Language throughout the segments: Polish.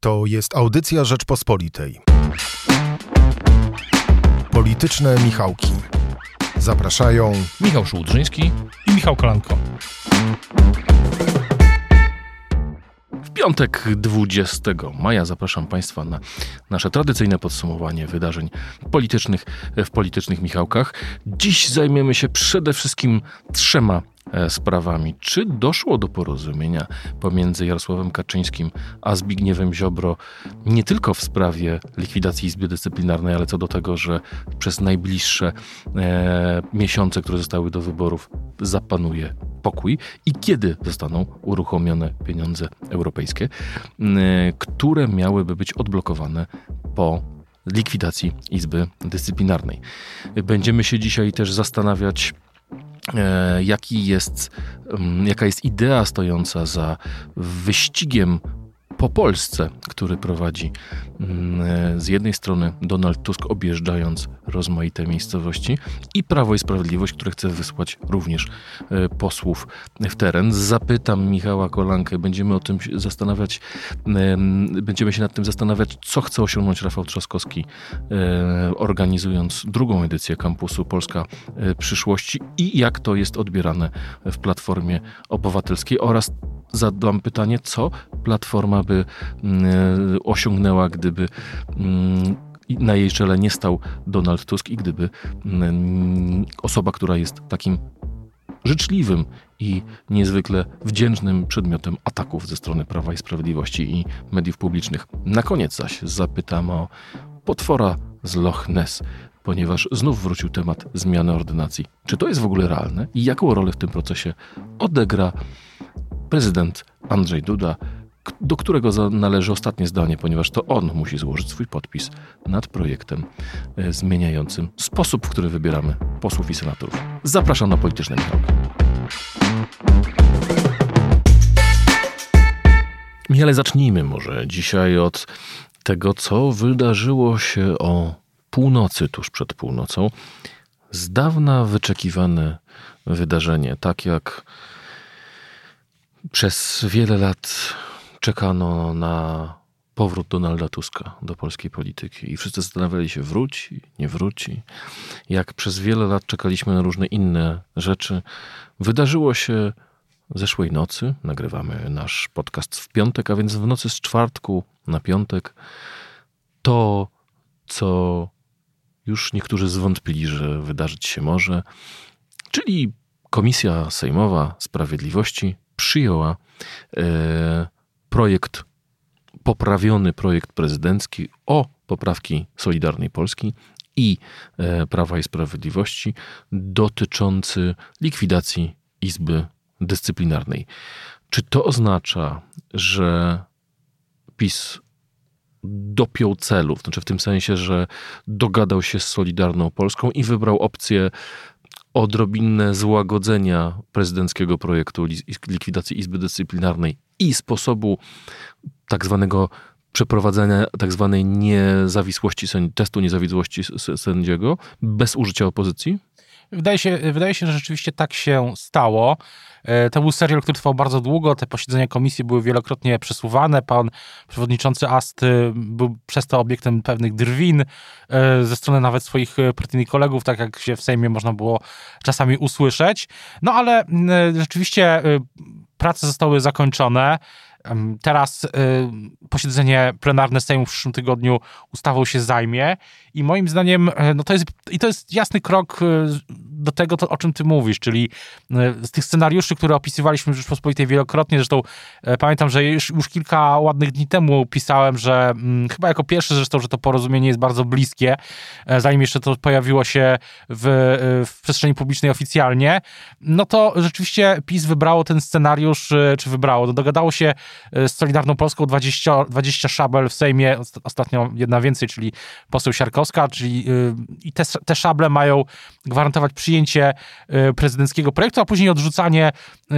To jest audycja Rzeczpospolitej. Polityczne Michałki. Zapraszają Michał Szułdrzyński i Michał Kolanko. W piątek 20 maja zapraszam Państwa na nasze tradycyjne podsumowanie wydarzeń politycznych w politycznych Michałkach. Dziś zajmiemy się przede wszystkim trzema sprawami. Czy doszło do porozumienia pomiędzy Jarosławem Kaczyńskim a Zbigniewem Ziobro nie tylko w sprawie likwidacji Izby Dyscyplinarnej, ale co do tego, że przez najbliższe e, miesiące, które zostały do wyborów, zapanuje pokój i kiedy zostaną uruchomione pieniądze europejskie, e, które miałyby być odblokowane po likwidacji Izby Dyscyplinarnej. Będziemy się dzisiaj też zastanawiać, e, jaki jest, mm, jaka jest idea stojąca za wyścigiem po Polsce, który prowadzi mm, e, z jednej strony Donald Tusk objeżdżając rozmaite miejscowości i Prawo i Sprawiedliwość, które chce wysłać również e, posłów w teren. Zapytam Michała Kolankę, będziemy o tym zastanawiać, em, będziemy się nad tym zastanawiać, co chce osiągnąć Rafał Trzaskowski, e, organizując drugą edycję kampusu Polska Przyszłości i jak to jest odbierane w Platformie Obywatelskiej oraz zadam pytanie, co Platforma by mm, e, osiągnęła, gdyby mm, na jej czele nie stał Donald Tusk i gdyby mm, osoba, która jest takim życzliwym i niezwykle wdzięcznym przedmiotem ataków ze strony Prawa i Sprawiedliwości i mediów publicznych. Na koniec zaś zapytam o potwora z Loch Ness, ponieważ znów wrócił temat zmiany ordynacji. Czy to jest w ogóle realne i jaką rolę w tym procesie odegra prezydent Andrzej Duda, do którego należy ostatnie zdanie, ponieważ to on musi złożyć swój podpis nad projektem e, zmieniającym sposób, w który wybieramy posłów i senatorów. Zapraszam na polityczne Michałki. Michale, zacznijmy może dzisiaj od tego, co wydarzyło się o północy, tuż przed północą. Z dawna wyczekiwane wydarzenie, tak jak przez wiele lat czekano na powrót Donalda Tuska do polskiej polityki i wszyscy zastanawiali się, wróci, nie wróci. Jak przez wiele lat czekaliśmy na różne inne rzeczy, wydarzyło się zeszłej nocy. Nagrywamy nasz podcast w piątek, a więc w nocy z czwartku na piątek. To, co już niektórzy zwątpili, że wydarzyć się może, czyli Komisja Sejmowa Sprawiedliwości przyjęła e, projekt, poprawiony projekt prezydencki o poprawki Solidarnej Polski i e, Prawa i Sprawiedliwości dotyczący likwidacji Izby Dyscyplinarnej. Czy to oznacza, że PiS dopiął celów, znaczy w tym sensie, że dogadał się z Solidarną Polską i wybrał opcję odrobinne złagodzenia prezydenckiego projektu li- likwidacji Izby Dyscyplinarnej i sposobu tak zwanego przeprowadzenia tak zwanej niezawisłości, testu niezawisłości sędziego bez użycia opozycji? Wydaje się, wydaje się, że rzeczywiście tak się stało. E, To był serial, który trwał bardzo długo. Te posiedzenia komisji były wielokrotnie przesuwane. Pan przewodniczący Ast y, był przez to obiektem pewnych drwin e, ze strony nawet swoich e, partyjnych kolegów, tak jak się w Sejmie można było czasami usłyszeć. No ale mm, rzeczywiście y, prace zostały zakończone. Teraz y, posiedzenie plenarne Sejmu w przyszłym tygodniu ustawą się zajmie i moim zdaniem e, no to jest, i to jest jasny krok e, do tego, to, o czym ty mówisz, czyli e, z tych scenariuszy, które opisywaliśmy w Rzeczpospolitej wielokrotnie, zresztą e, pamiętam, że już, już kilka ładnych dni temu pisałem, że mm, chyba jako pierwszy zresztą, że to porozumienie jest bardzo bliskie, e, zanim jeszcze to pojawiło się w, w przestrzeni publicznej oficjalnie, no to rzeczywiście PiS wybrało ten scenariusz, czy wybrało, no dogadało się z Solidarną Polską 20, 20 szabel w Sejmie, ost- ostatnio jedna więcej, czyli poseł Siarkowska, czyli i te, te szable mają gwarantować przyjęcie y, prezydenckiego projektu, a później odrzucanie y,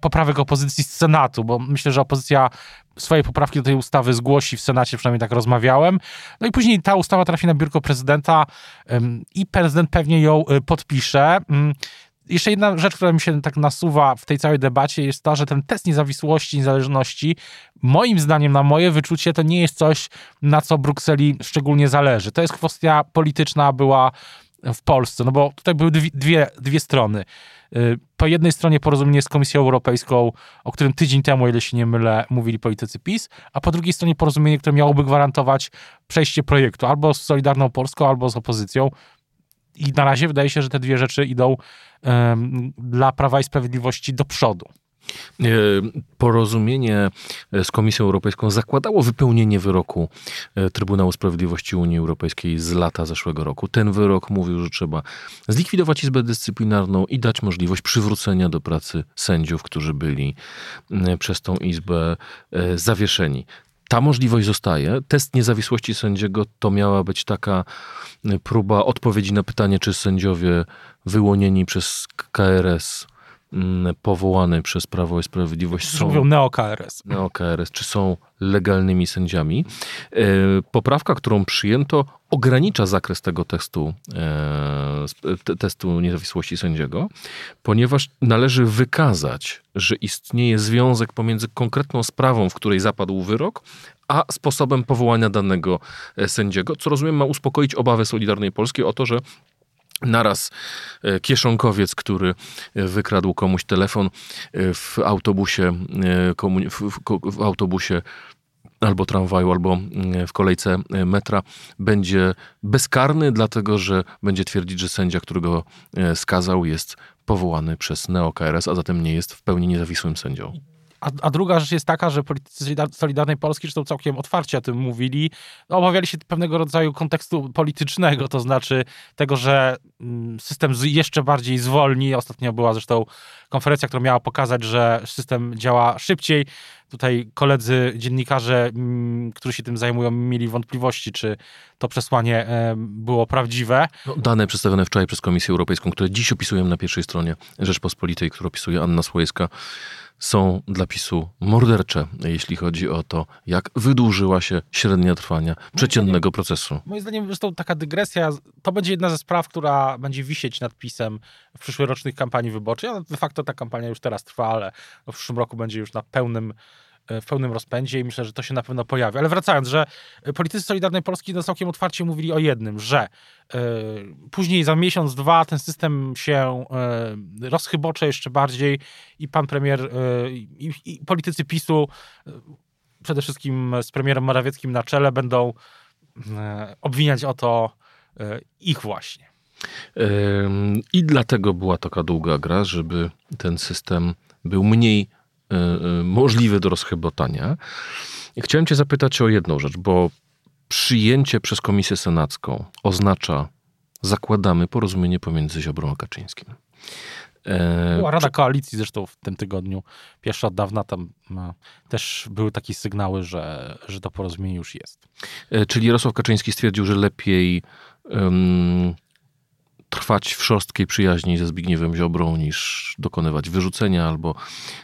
poprawek opozycji z Senatu, bo myślę, że opozycja swoje poprawki do tej ustawy zgłosi w Senacie, przynajmniej tak rozmawiałem. No i później ta ustawa trafi na biurko prezydenta i prezydent pewnie ją y, podpisze. Ym, jeszcze jedna rzecz, która mi się tak nasuwa w tej całej debacie, jest ta, że ten test niezawisłości, niezależności, moim zdaniem, na moje wyczucie, to nie jest coś, na co Brukseli szczególnie zależy. To jest kwestia polityczna, była w Polsce, no bo tutaj były dwie, dwie strony. Y, po jednej stronie porozumienie z Komisją Europejską, o którym tydzień temu, ile się nie mylę, mówili politycy PiS, a po drugiej stronie porozumienie, które miałoby gwarantować przejście projektu albo z Solidarną Polską, albo z opozycją. I na razie wydaje się, że te dwie rzeczy idą um, dla Prawa i Sprawiedliwości do przodu. E, porozumienie z Komisją Europejską zakładało wypełnienie wyroku e, Trybunału Sprawiedliwości Unii Europejskiej z lata zeszłego roku. Ten wyrok mówił, że trzeba zlikwidować Izbę Dyscyplinarną i dać możliwość przywrócenia do pracy sędziów, którzy byli przez tą Izbę e, zawieszeni ta możliwość zostaje. Test niezawisłości sędziego to miała być taka próba odpowiedzi na pytanie, czy sędziowie wyłonieni przez KRS Mm, powołany przez Prawo i Sprawiedliwość są... Mówią neo-KRS. Neo-KRS, czy są legalnymi sędziami. E, poprawka, którą przyjęto, ogranicza zakres tego testu, e, testu niezawisłości sędziego, ponieważ należy wykazać, że istnieje związek pomiędzy konkretną sprawą, w której zapadł wyrok, a sposobem powołania danego e, sędziego, co rozumiem ma uspokoić obawy Solidarnej Polskiej o to, że Naraz e, kieszonkowiec, który e, wykradł komuś telefon e, w autobusie, w autobusie albo tramwaju, albo w kolejce metra, będzie bezkarny, dlatego że będzie twierdzić, że sędzia, którego skazał, jest powołany przez NeoKRS, a zatem nie jest w pełni niezawisłym sędzią. A, a, druga rzecz jest taka, że politycy Solidarnej Polski, zresztą całkiem otwarcie o tym mówili, obawiali się pewnego rodzaju kontekstu politycznego, to znaczy tego, że mm, system jeszcze bardziej zwolni. Ostatnio była zresztą konferencja, która miała pokazać, że system działa szybciej. Tutaj koledzy dziennikarze, mm, którzy się tym zajmują, mieli wątpliwości, czy to przesłanie było prawdziwe. No, dane przedstawione wczoraj przez Komisję Europejską, które dziś opisują na pierwszej stronie Rzeczpospolitej, które opisuje Anna Słojska, są dla PiSu mordercze, jeśli chodzi o to, jak wydłużyła się średnia trwania przeciętnego procesu. Moim zdaniem, zresztą taka dygresja, to będzie jedna ze spraw, która będzie wisieć nad PiSem w przyszłorocznych kampanii wyborczej. de facto ta kampania już teraz trwa, ale w przyszłym roku będzie już na pełnym w pełnym rozpędzie i myślę, że to się na pewno pojawi. Ale wracając, że politycy Solidarnej Polski no całkiem otwarcie mówili o jednym, że y, później za miesiąc, dwa ten system się y, rozchybocze jeszcze bardziej i pan premier y, i, i politycy PiSu przede wszystkim z premierem Morawieckim na czele będą obwiniać o to ich właśnie. I dlatego była taka długa gra, żeby ten system był mniej możliwy do rozchybotania. Chciałem Cię zapytać o jedną rzecz, bo przyjęcie przez Komisję Senacką oznacza, zakładamy porozumienie pomiędzy Ziobrą a Kaczyńskim. E, Była Rada Koalicji zresztą w tym tygodniu, pierwsza od dawna, tam no, też były takie sygnały, że, że to porozumienie już jest. E, czyli Jarosław Kaczyński stwierdził, że lepiej um, trwać w szorstkiej przyjaźni ze Zbigniewem Ziobrą niż dokonywać wyrzucenia albo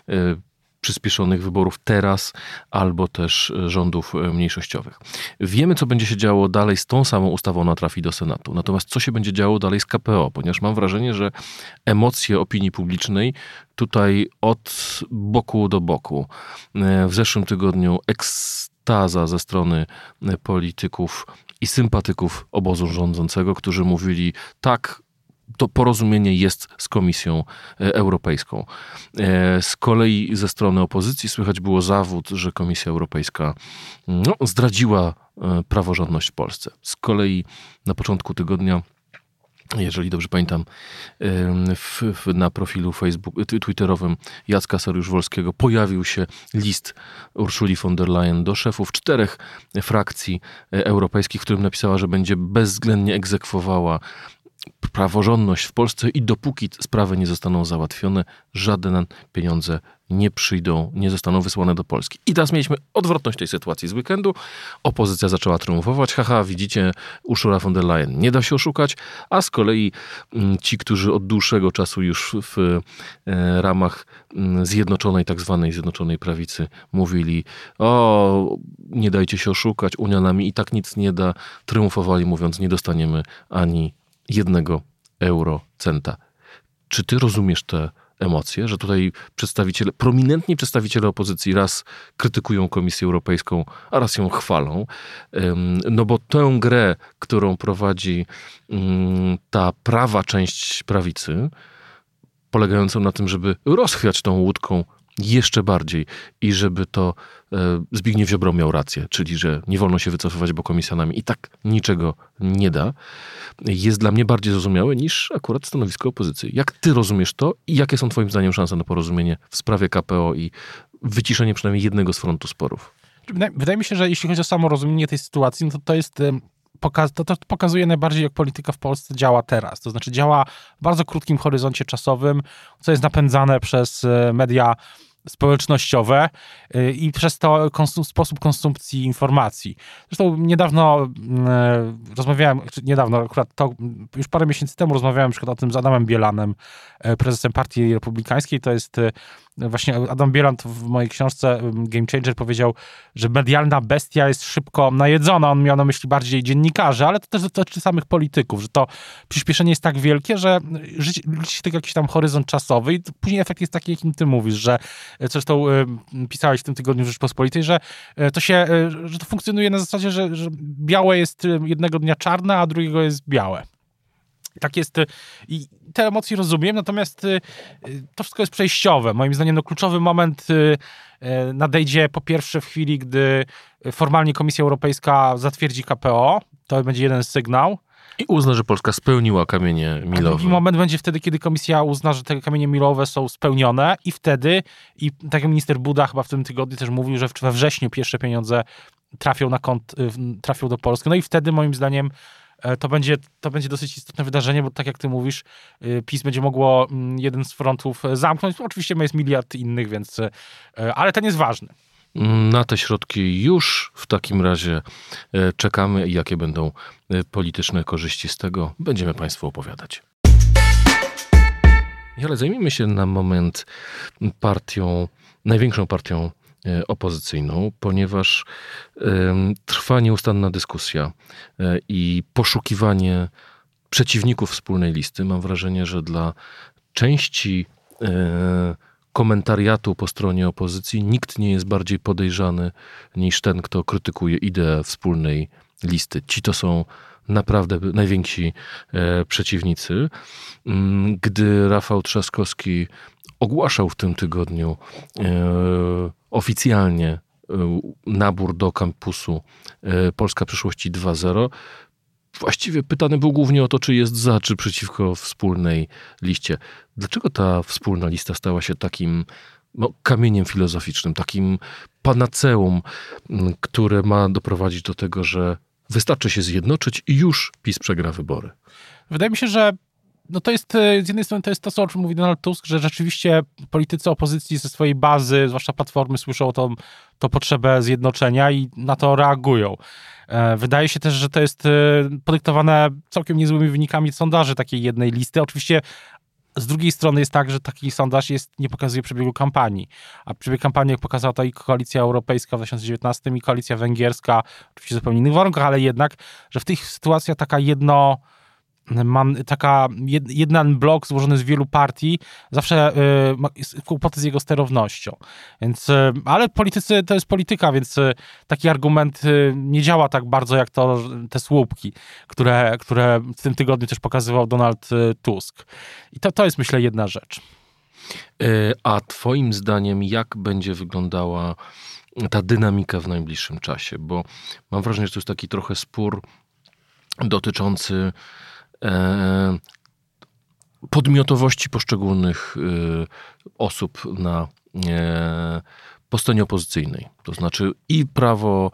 y, przyspieszonych wyborów teraz, albo też e, rządów e, mniejszościowych. Wiemy, co będzie się działo dalej z tą samą ustawą, ona trafi do Senatu. Natomiast co się będzie działo dalej z KPO? Ponieważ mam wrażenie, że emocje opinii publicznej tutaj od boku do boku. E, w zeszłym tygodniu ekstaza ze strony polityków i sympatyków obozu rządzącego, którzy mówili tak, to porozumienie jest z Komisją e, Europejską. E, z kolei ze strony opozycji słychać było zawód, że Komisja Europejska no, zdradziła e, praworządność w Polsce. Z kolei na początku tygodnia jeżeli dobrze pamiętam, w, w, na profilu Facebook, twitterowym Jacka Sariusz-Wolskiego pojawił się list Urszuli von der Leyen do szefów czterech frakcji europejskich, w którym napisała, że będzie bezwzględnie egzekwowała praworządność w Polsce i dopóki sprawy nie zostaną załatwione, żadne pieniądze nie przyjdą, nie zostaną wysłane do Polski. I teraz mieliśmy odwrotność tej sytuacji z weekendu. Opozycja zaczęła triumfować. Haha, widzicie, Ursula von der Leyen nie da się oszukać, a z kolei mm, ci, którzy od dłuższego czasu już w e, ramach mm, zjednoczonej, tak zwanej zjednoczonej prawicy mówili, o, nie dajcie się oszukać, Unia nami i tak nic nie da, triumfowali mówiąc, nie dostaniemy ani jednego eurocenta. Czy ty rozumiesz te emocje, że tutaj przedstawiciele, prominentni przedstawiciele opozycji raz krytykują Komisję Europejską, a raz ją chwalą. No bo tę grę, którą prowadzi mm, ta prawa część prawicy, polegającą na tym, żeby rozchwiać tą łódką jeszcze bardziej i żeby to e, Zbigniew Ziobro miał rację, czyli że nie wolno się wycofywać, bo komisja nami i tak niczego nie da, jest dla mnie bardziej zrozumiałe niż akurat stanowisko opozycji. Jak ty rozumiesz to i jakie są twoim zdaniem szanse na porozumienie w sprawie KPO i wyciszenie przynajmniej jednego z frontu sporów? Wydaje mi się, że jeśli chodzi o samo rozumienie tej sytuacji, no to to jest pokaz, to, to pokazuje najbardziej, jak polityka w Polsce działa teraz. To znaczy działa w bardzo krótkim horyzoncie czasowym, co jest napędzane przez e, media społecznościowe y, i przez to konsum sposób konsumpcji informacji. Zresztą niedawno y, rozmawiałem, niedawno, akurat to już parę miesięcy temu rozmawiałem na przykład o tym z Adamem Bielanem, prezesem Partii Republikańskiej. To jest właśnie Adam Bielan w mojej książce Game Changer powiedział, że medialna bestia jest szybko najedzona. On miał na myśli bardziej dziennikarzy, ale to też dotyczy samych polityków, że to przyspieszenie jest tak wielkie, że życie, się tylko jakiś tam horyzont czasowy i później efekt jest taki, jakim ty mówisz, że zresztą pisałeś w tym tygodniu w Rzeczpospolitej, że e, to się, e, że to funkcjonuje na zasadzie, że, że białe jest jednego dnia czarne, a drugiego jest białe. Tak jest i te emocje rozumiem, natomiast y, to wszystko jest przejściowe. Moim zdaniem no, kluczowy moment y, y, nadejdzie po pierwsze w chwili, gdy formalnie Komisja Europejska zatwierdzi KPO. To będzie jeden sygnał. I uzna, że Polska spełniła kamienie milowe. A drugi moment będzie wtedy, kiedy komisja uzna, że te kamienie milowe są spełnione i wtedy, i tak jak minister Buda chyba w tym tygodniu też mówił, że we wrześniu pierwsze pieniądze trafią na kont, trafią do Polski. No i wtedy moim zdaniem to będzie, to będzie dosyć istotne wydarzenie, bo tak jak ty mówisz, y, PiS będzie mogło mm, jeden z frontów e, zamknąć. Oczywiście jest miliard innych, więc, e, ale ten jest ważny. Na te środki już w takim razie czekamy i jakie będą polityczne korzyści z tego, będziemy Państwu opowiadać. Ale zajmijmy się na moment partią, największą partią E, opozycyjną, ponieważ trwa nieustanna dyskusja e, i poszukiwanie przeciwników wspólnej listy. Mam wrażenie, że dla części e, komentariatu po stronie opozycji nikt nie jest bardziej podejrzany niż ten, kto krytykuje ideę wspólnej listy. Ci to są naprawdę najwięksi przeciwnicy. Mm, gdy Rafał Trzaskowski ogłaszał w tym tygodniu oficjalnie e, nabór do kampusu e, Polska Przyszłości 2.0, właściwie pytany był głównie o to, czy jest za, czy przeciwko wspólnej liście. Dlaczego ta wspólna lista stała się takim no, kamieniem filozoficznym, takim panaceum, które ma doprowadzić do tego, że wystarczy się zjednoczyć i już PiS przegra wybory? Wydaje mi się, że no to jest, e, z jednej strony to jest to, o czym mówi Donald Tusk, że rzeczywiście politycy opozycji ze swojej bazy, zwłaszcza Platformy, słyszą tą, tą potrzebę zjednoczenia i na to reagują. E, wydaje się też, że to jest e, podyktowane całkiem niezłymi wynikami sondaży takiej jednej listy. Oczywiście z drugiej strony jest tak, że taki sondaż jest, nie pokazuje przebiegu kampanii. A przebieg kampanii, jak pokazała to i Koalicja Europejska w 2019 i Koalicja Węgierska, oczywiście w zupełnie innych warunkach, ale jednak, że w tych sytuacjach taka jedno mam taka jeden blok złożony z wielu partii, zawsze y, kłopoty z jego sterownością. Więc, y, ale politycy to jest polityka, więc y, taki argument nie działa tak bardzo jak to te słupki, które, które w tym tygodniu też pokazywał Donald Tusk. I to, to jest myślę jedna rzecz. A twoim zdaniem jak będzie wyglądała ta dynamika w najbliższym czasie? Bo mam wrażenie, że to jest taki trochę spór dotyczący podmiotowości poszczególnych e, osób na e, po stronie opozycyjnej. To znaczy i prawo,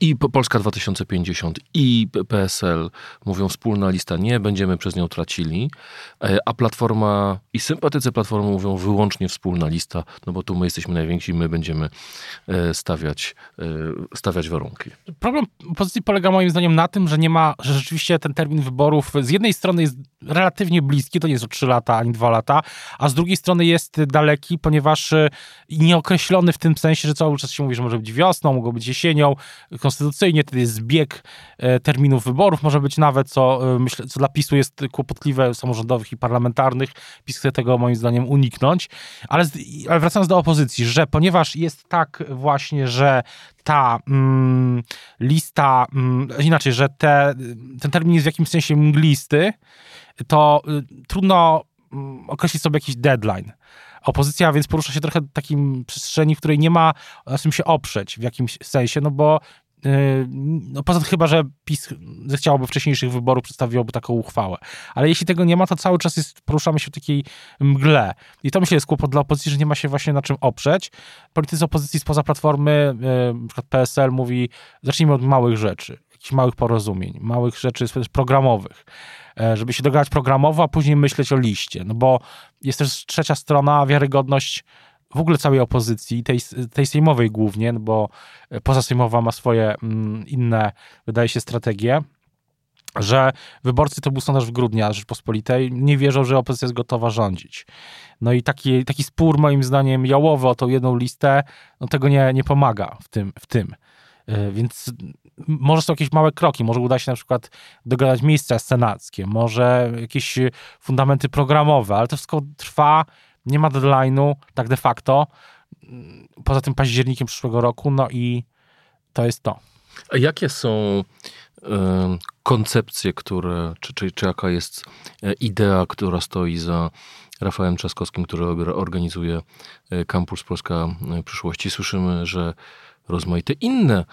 i Polska 2050, i PSL mówią wspólna lista, nie będziemy przez nią tracili, a Platforma i sympatycy Platformy mówią wyłącznie wspólna lista, no bo tu my jesteśmy najwięksi, my będziemy stawiać, stawiać warunki. Problem opozycji polega moim zdaniem na tym, że nie ma, że rzeczywiście ten termin wyborów z jednej strony jest relatywnie bliski, to nie jest o 3 lata ani 2 lata, a z drugiej strony jest daleki, ponieważ e, nieokreślony w tym sensie, że cały czas się mówi, że może być wiosną, mogło być jesienią, konstytucyjnie, wtedy jest zbieg e, terminów wyborów, może być nawet, co e, myślę, co dla PiSu jest kłopotliwe, samorządowych i parlamentarnych. PiS chce tego moim zdaniem uniknąć, ale, ale wracając do opozycji, że ponieważ jest tak właśnie, że ta mm, lista, mm, inaczej, że te, ten termin jest w jakimś sensie mglisty, to y, trudno mm, określić sobie jakiś deadline. Opozycja więc porusza się trochę w takim przestrzeni, w której nie ma na czym się oprzeć w jakimś sensie, no bo Yy, no poza tym chyba, że PiS zechciałoby wcześniejszych wyborów, przedstawiłoby taką uchwałę. Ale jeśli tego nie ma, to cały czas jest, poruszamy się w takiej mgle. I to myślę jest kłopot dla opozycji, że nie ma się właśnie na czym oprzeć. Politycy opozycji spoza Platformy, na przykład PSL mówi, zacznijmy od małych rzeczy, jakichś małych porozumień, małych rzeczy programowych yy, żeby się dogadać programowo, a później myśleć o liście. No bo jest też trzecia strona, wiarygodność w ogóle całej opozycji, tej, tej sejmowej głównie, no bo pozasejmowa ma swoje mm, inne, wydaje się, strategie, że wyborcy to był sondaż w grudnia Rzeczpospolitej, nie wierzą, że opozycja jest gotowa rządzić. No i taki, taki spór moim zdaniem jałowy o tą jedną listę, no tego nie, nie pomaga w tym. W tym. Y, więc może są jakieś małe kroki, może uda się na przykład dogadać miejsca senackie, może jakieś fundamenty programowe, ale to wszystko trwa nie ma deadline'u, tak de facto, poza tym październikiem przyszłego roku, no i to jest to. A jakie są koncepcje, które, czy, czy, czy jaka jest e, idea, która stoi za Rafałem Trzaskowskim, który organizuje e, Kampus Polska Przyszłości? Słyszymy, że rozmaite inne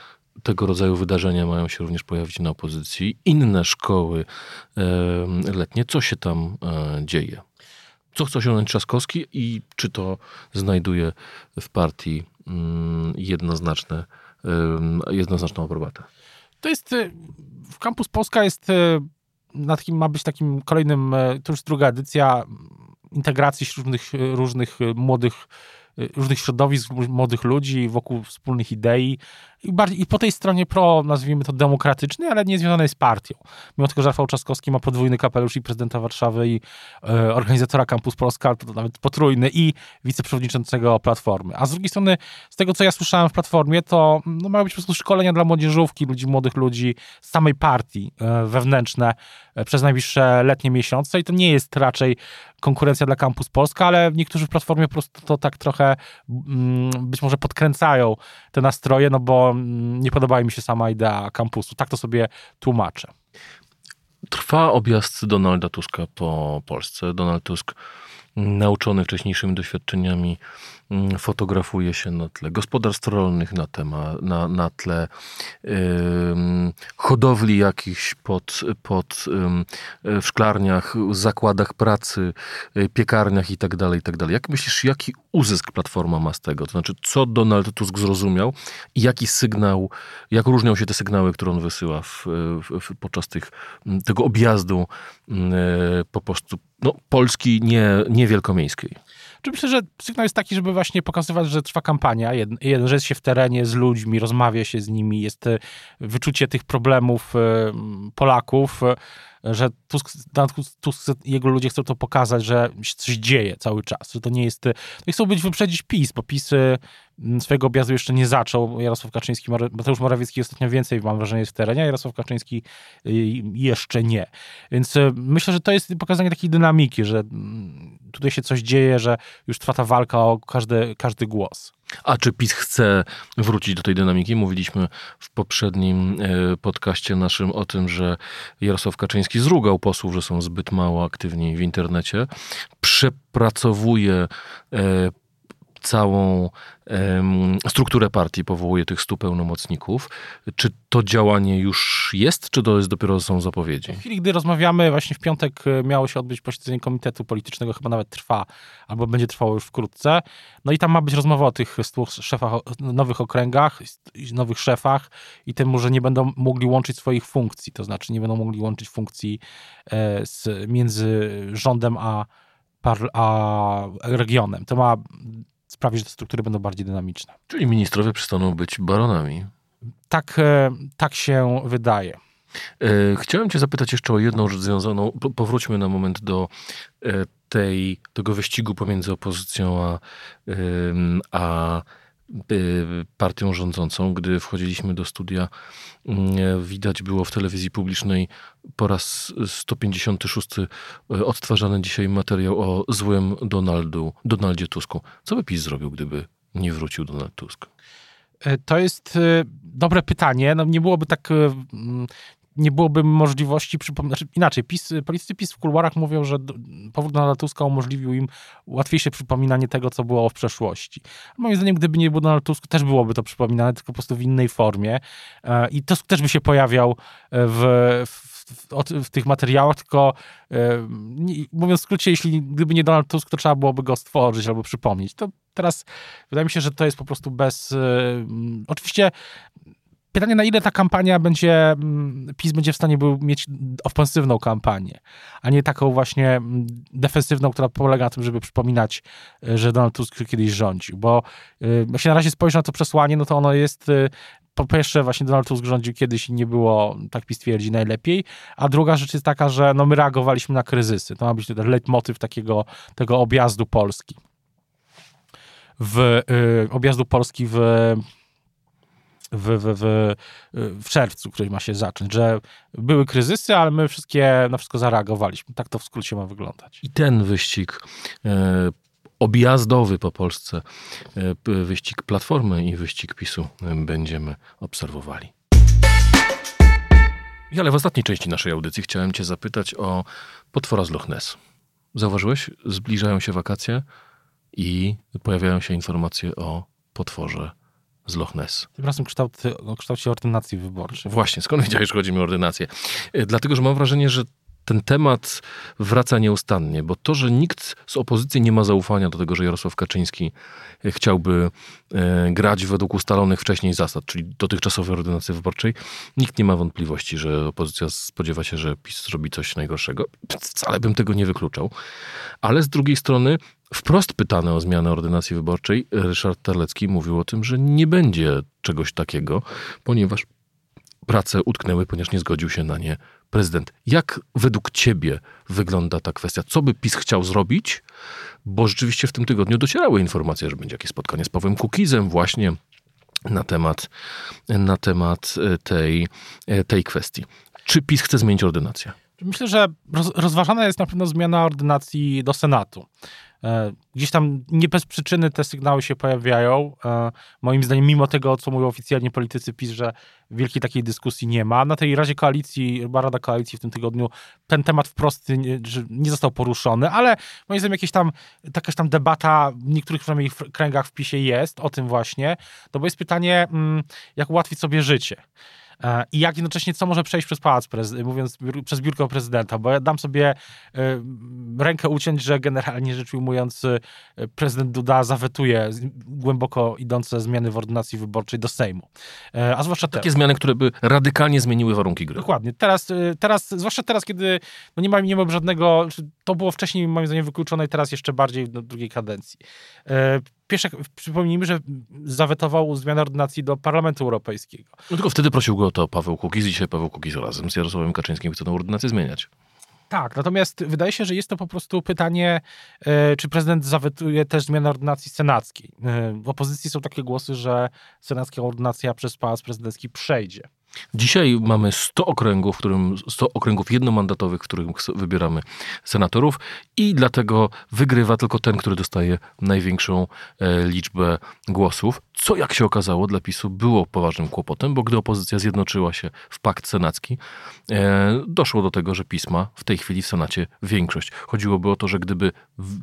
tego rodzaju wydarzenia mają się również pojawić na opozycji, inne szkoły letnie. Co się tam dzieje? co chce osiągnąć Trzaskowski i czy to znajduje w partii mm, jednoznaczne, jednoznaczną aprobatę. To jest, y, w Campus Polska jest, y, na takim, ma być takim kolejnym, to już druga edycja integracji różnych, różnych młodych różnych środowisk, młodych ludzi wokół wspólnych idei i, bardziej, i po tej stronie pro, nazwijmy to demokratycznej, ale nie związanej z partią. Mimo tego, że Rafał Trzaskowski ma podwójny kapelusz i prezydenta Warszawy i e, organizatora Campus Polska, to nawet potrójny i wiceprzewodniczącego Platformy. A z drugiej strony, z tego co ja słyszałem w Platformie, to no, mają być po prostu szkolenia dla młodzieżówki, ludzi, młodych ludzi z samej partii e, wewnętrzne e, przez najbliższe letnie miesiące i to nie jest raczej konkurencja dla Campus Polska, ale niektórzy w Platformie po prostu to tak trochę mm, być może podkręcają te nastroje, no bo nie podoba mi się sama idea kampusu. Tak to sobie tłumaczę. Trwa objazd Donalda Tuska po Polsce. Donald Tusk, nauczony wcześniejszymi doświadczeniami Mm, fotografuje się na tle gospodarstw rolnych, na, temat, na, na tle hodowli jakichś pod, pod w szklarniach, zakładach pracy, y, piekarniach i tak dalej, i tak. Jak myślisz, jaki uzysk Platforma ma z tego? To znaczy, co Donald Tusk zrozumiał i jaki sygnał, jak różnią się te sygnały, które on wysyła w, w, podczas tych, tego objazdu po prostu no, Polski nie, nie wielkomiejskiej? Myślę, że sygnał jest taki, żeby właśnie pokazywać, że trwa kampania, że jest się w terenie z ludźmi, rozmawia się z nimi, jest e, wyczucie tych problemów e, Polaków, że Tusk, Tusk, jego ludzie chcą to pokazać, że się coś dzieje cały czas, że to nie jest... Nie chcą być wyprzedzić PiS, bo PiS swojego objazdu jeszcze nie zaczął. Jarosław Kaczyński, Mateusz Morawiecki ostatnio więcej, mam wrażenie, jest w terenie, a Jarosław Kaczyński y, jeszcze nie. Więc y, myślę, że to jest pokazanie takiej dynamiki, że tutaj się coś dzieje, że już trwa ta walka o każdy, każdy głos. A czy PiS chce wrócić do tej dynamiki? Mówiliśmy w poprzednim e, podcaście naszym o tym, że Jarosław Kaczyński zrugał posłów, że są zbyt mało aktywni w internecie. Przepracowuje całą strukturę partii, powołuje tych stu pełnomocników. Czy to działanie już jest, czy to jest dopiero są zapowiedzi? W chwili, gdy rozmawiamy, właśnie w piątek e, miało się odbyć posiedzenie Komitetu Politycznego, chyba nawet trwa, albo będzie trwało już wkrótce. No i tam ma być rozmowa o tych stu szefach, nowych okręgach, nowych szefach i tym, że nie będą mogli łączyć swoich funkcji, to znaczy nie będą mogli łączyć funkcji e, z, między rządem a, a regionem. To ma sprawi, że te struktury będą bardziej dynamiczne. Czyli ministrowie przestaną być baronami. Tak, e, tak się wydaje. E, chciałem cię zapytać jeszcze o jedną rzecz związaną, powróćmy na moment do e, tej, tego wyścigu pomiędzy opozycją a, a partią rządzącą. Gdy wchodziliśmy do studia, mm, widać było w telewizji publicznej po raz 156 y, odtwarzany dzisiaj materiał o złym Donaldu, Donaldzie Tusku. Co by PiS zrobił, gdyby nie wrócił Donald Tusk? E, to jest e, dobre pytanie. No, nie byłoby tak nie byłoby możliwości, znaczy inaczej, PiS, politycy PiS w kuluarach mówią, że powrót Donalda Tuska umożliwił im łatwiejsze przypominanie tego, co było w przeszłości. Moim zdaniem, gdyby nie był Donald Tusk, też byłoby to przypominane, tylko po prostu w innej formie. E, I Tusk też by się pojawiał w, w, w tych materiałach, tylko e, mówiąc w skrócie, jeśli gdyby nie Donald Tusk, to trzeba byłoby go stworzyć albo przypomnieć. To teraz wydaje mi się, że to jest po prostu bez. E, oczywiście Pytanie, na ile ta kampania będzie, mm, PiS będzie w stanie był mieć ofensywną kampanię, a nie taką właśnie mm, defensywną, która polega na tym, żeby przypominać, y, że Donald Tusk kiedyś rządził. Bo jeśli na razie spojrzy na to przesłanie, no to ono jest y, po pierwsze właśnie Donald Tusk rządził kiedyś i nie było, tak PiS twierdzi, najlepiej, a druga rzecz jest taka, że no my reagowaliśmy na kryzysy. To ma być ten leitmotyw takiego, tego objazdu Polski. W, y, objazdu Polski w w, w, w, w czerwcu, który ma się zacząć, że były kryzysy, ale my wszystkie na wszystko zareagowaliśmy. Tak to w skrócie ma wyglądać. I ten wyścig e, objazdowy po Polsce, e, wyścig Platformy i wyścig PiSu e, będziemy obserwowali. I ale w ostatniej części naszej audycji chciałem cię zapytać o potwora z Loch Ness. Zauważyłeś? Zbliżają się wakacje i pojawiają się informacje o potworze z Loch Ness. Tym razem kształt, o kształcie ordynacji wyborczej. Właśnie, skąd wiedziałeś, że chodzi mi o ordynację? E, dlatego, że mam wrażenie, że ten temat wraca nieustannie, bo to, że nikt z opozycji nie ma zaufania do tego, że Jarosław Kaczyński e, chciałby e, grać według ustalonych wcześniej zasad, czyli dotychczasowej ordynacji wyborczej, nikt nie ma wątpliwości, że opozycja spodziewa się, że PiS zrobi coś najgorszego. Wcale bym tego nie wykluczał. Ale z drugiej strony Wprost pytany o zmianę ordynacji wyborczej, Ryszard Terlecki mówił o tym, że nie będzie czegoś takiego, ponieważ prace utknęły, ponieważ nie zgodził się na nie prezydent. Jak według ciebie wygląda ta kwestia? Co by PiS chciał zrobić? Bo rzeczywiście w tym tygodniu docierały informacje, że będzie jakieś spotkanie z Pawłem Kukizem właśnie na temat, na temat e, tej, e, tej kwestii. Czy PiS chce zmienić ordynację? Myślę, że rozważana jest na pewno zmiana ordynacji do Senatu. E, gdzieś tam nie bez przyczyny te sygnały się pojawiają. E, moim zdaniem, mimo tego, co mówią oficjalnie politycy PiS, że wielkiej takiej dyskusji nie ma. Na tej Radzie Koalicji, Rada Koalicji w tym tygodniu, ten temat wprost nie, nie został poruszony, ale moim zdaniem jakieś tam, jakaś tam debata w niektórych przynajmniej kręgach w PiSie jest o tym właśnie. No bo jest pytanie, mm, jak ułatwić sobie życie. E, i jak jednocześnie co może przejść przez pałac, mówiąc przez biurko prezydenta, bo ja dam sobie e, rękę uciąć, że generalnie rzecz ujmując e, prezydent Duda zawetuje głęboko idące zmiany w ordynacji wyborczej do Sejmu. A zwłaszcza Takie zmiany, które by radykalnie zmieniły warunki gry. Dokładnie. Teraz, teraz zwłaszcza teraz, kiedy no nie, ma, nie ma żadnego, to było wcześniej moim zdaniem wykluczone i teraz jeszcze bardziej do drugiej kadencji. Pierwsze, przypomnijmy, że zawetował zmianę ordynacji do Parlamentu Europejskiego. No tylko wtedy prosił go o to Paweł Kukiz. Dzisiaj Paweł Kukiz razem z Jarosławem Kaczyńskim chce tę ordynację zmieniać. Tak, natomiast wydaje się, że jest to po prostu pytanie, e, czy prezydent zawetuje też zmianę ordynacji senackiej. E, w opozycji są takie głosy, że senacka ordynacja przez pałac prezydencki przejdzie. Dzisiaj mamy 100 okręgów, w którym 100 okręgów jednomandatowych, w których wybieramy senatorów i dlatego wygrywa tylko ten, który dostaje największą e, liczbę głosów, co jak się okazało dla PiSu było poważnym kłopotem, bo gdy opozycja zjednoczyła się w pakt senacki, e, doszło do tego, że PiS ma w tej chwili w Senacie większość. Chodziłoby o to, że gdyby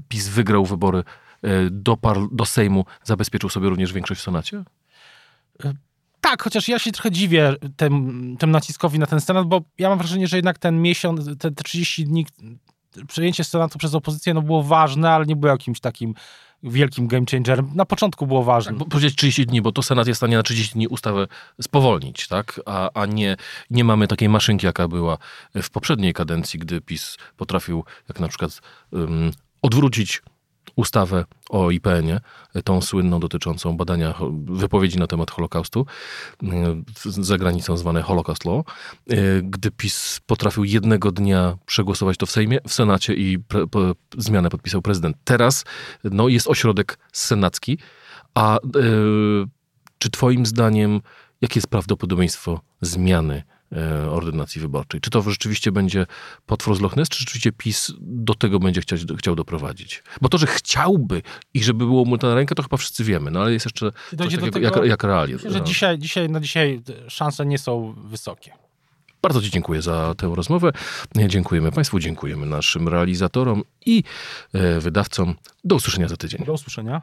PiS wygrał wybory e, do, do Sejmu, zabezpieczył sobie również większość w Senacie? Tak, chociaż ja się trochę dziwię tym, tym naciskowi na ten Senat, bo ja mam wrażenie, że jednak ten miesiąc, te, te 30 dni, przejęcie Senatu przez opozycję no było ważne, ale nie było jakimś takim wielkim game changerem. Na początku było ważne. Tak, powiedzieć 30 dni, bo to Senat jest w stanie na 30 dni ustawę spowolnić, tak? A, a nie, nie mamy takiej maszynki, jaka była w poprzedniej kadencji, gdy PiS potrafił, jak na przykład um, odwrócić ustawę o IPN-ie, tą słynną dotyczącą badania wypowiedzi na temat Holokaustu, za granicą zwane Holocaust Law. Gdy PiS potrafił jednego dnia przegłosować to w Sejmie, w Senacie i pre, zmianę podpisał prezydent. Teraz no, jest ośrodek senacki, a yy, czy twoim zdaniem, jakie jest prawdopodobieństwo zmiany e, ordynacji wyborczej? Czy to rzeczywiście będzie potwór z Loch Ness, czy rzeczywiście PiS do tego będzie chciał, chciał doprowadzić? Bo to, że chciałby i żeby było mu to na rękę, to chyba wszyscy wiemy, no ale jest jeszcze coś takiego, tego, jak, jak realia. Myślę, że dzisiaj, dzisiaj, na dzisiaj szanse nie są wysokie. Bardzo Ci dziękuję za tę rozmowę. Dziękujemy Państwu, dziękujemy naszym realizatorom i e, wydawcom. Do usłyszenia za tydzień. Do usłyszenia.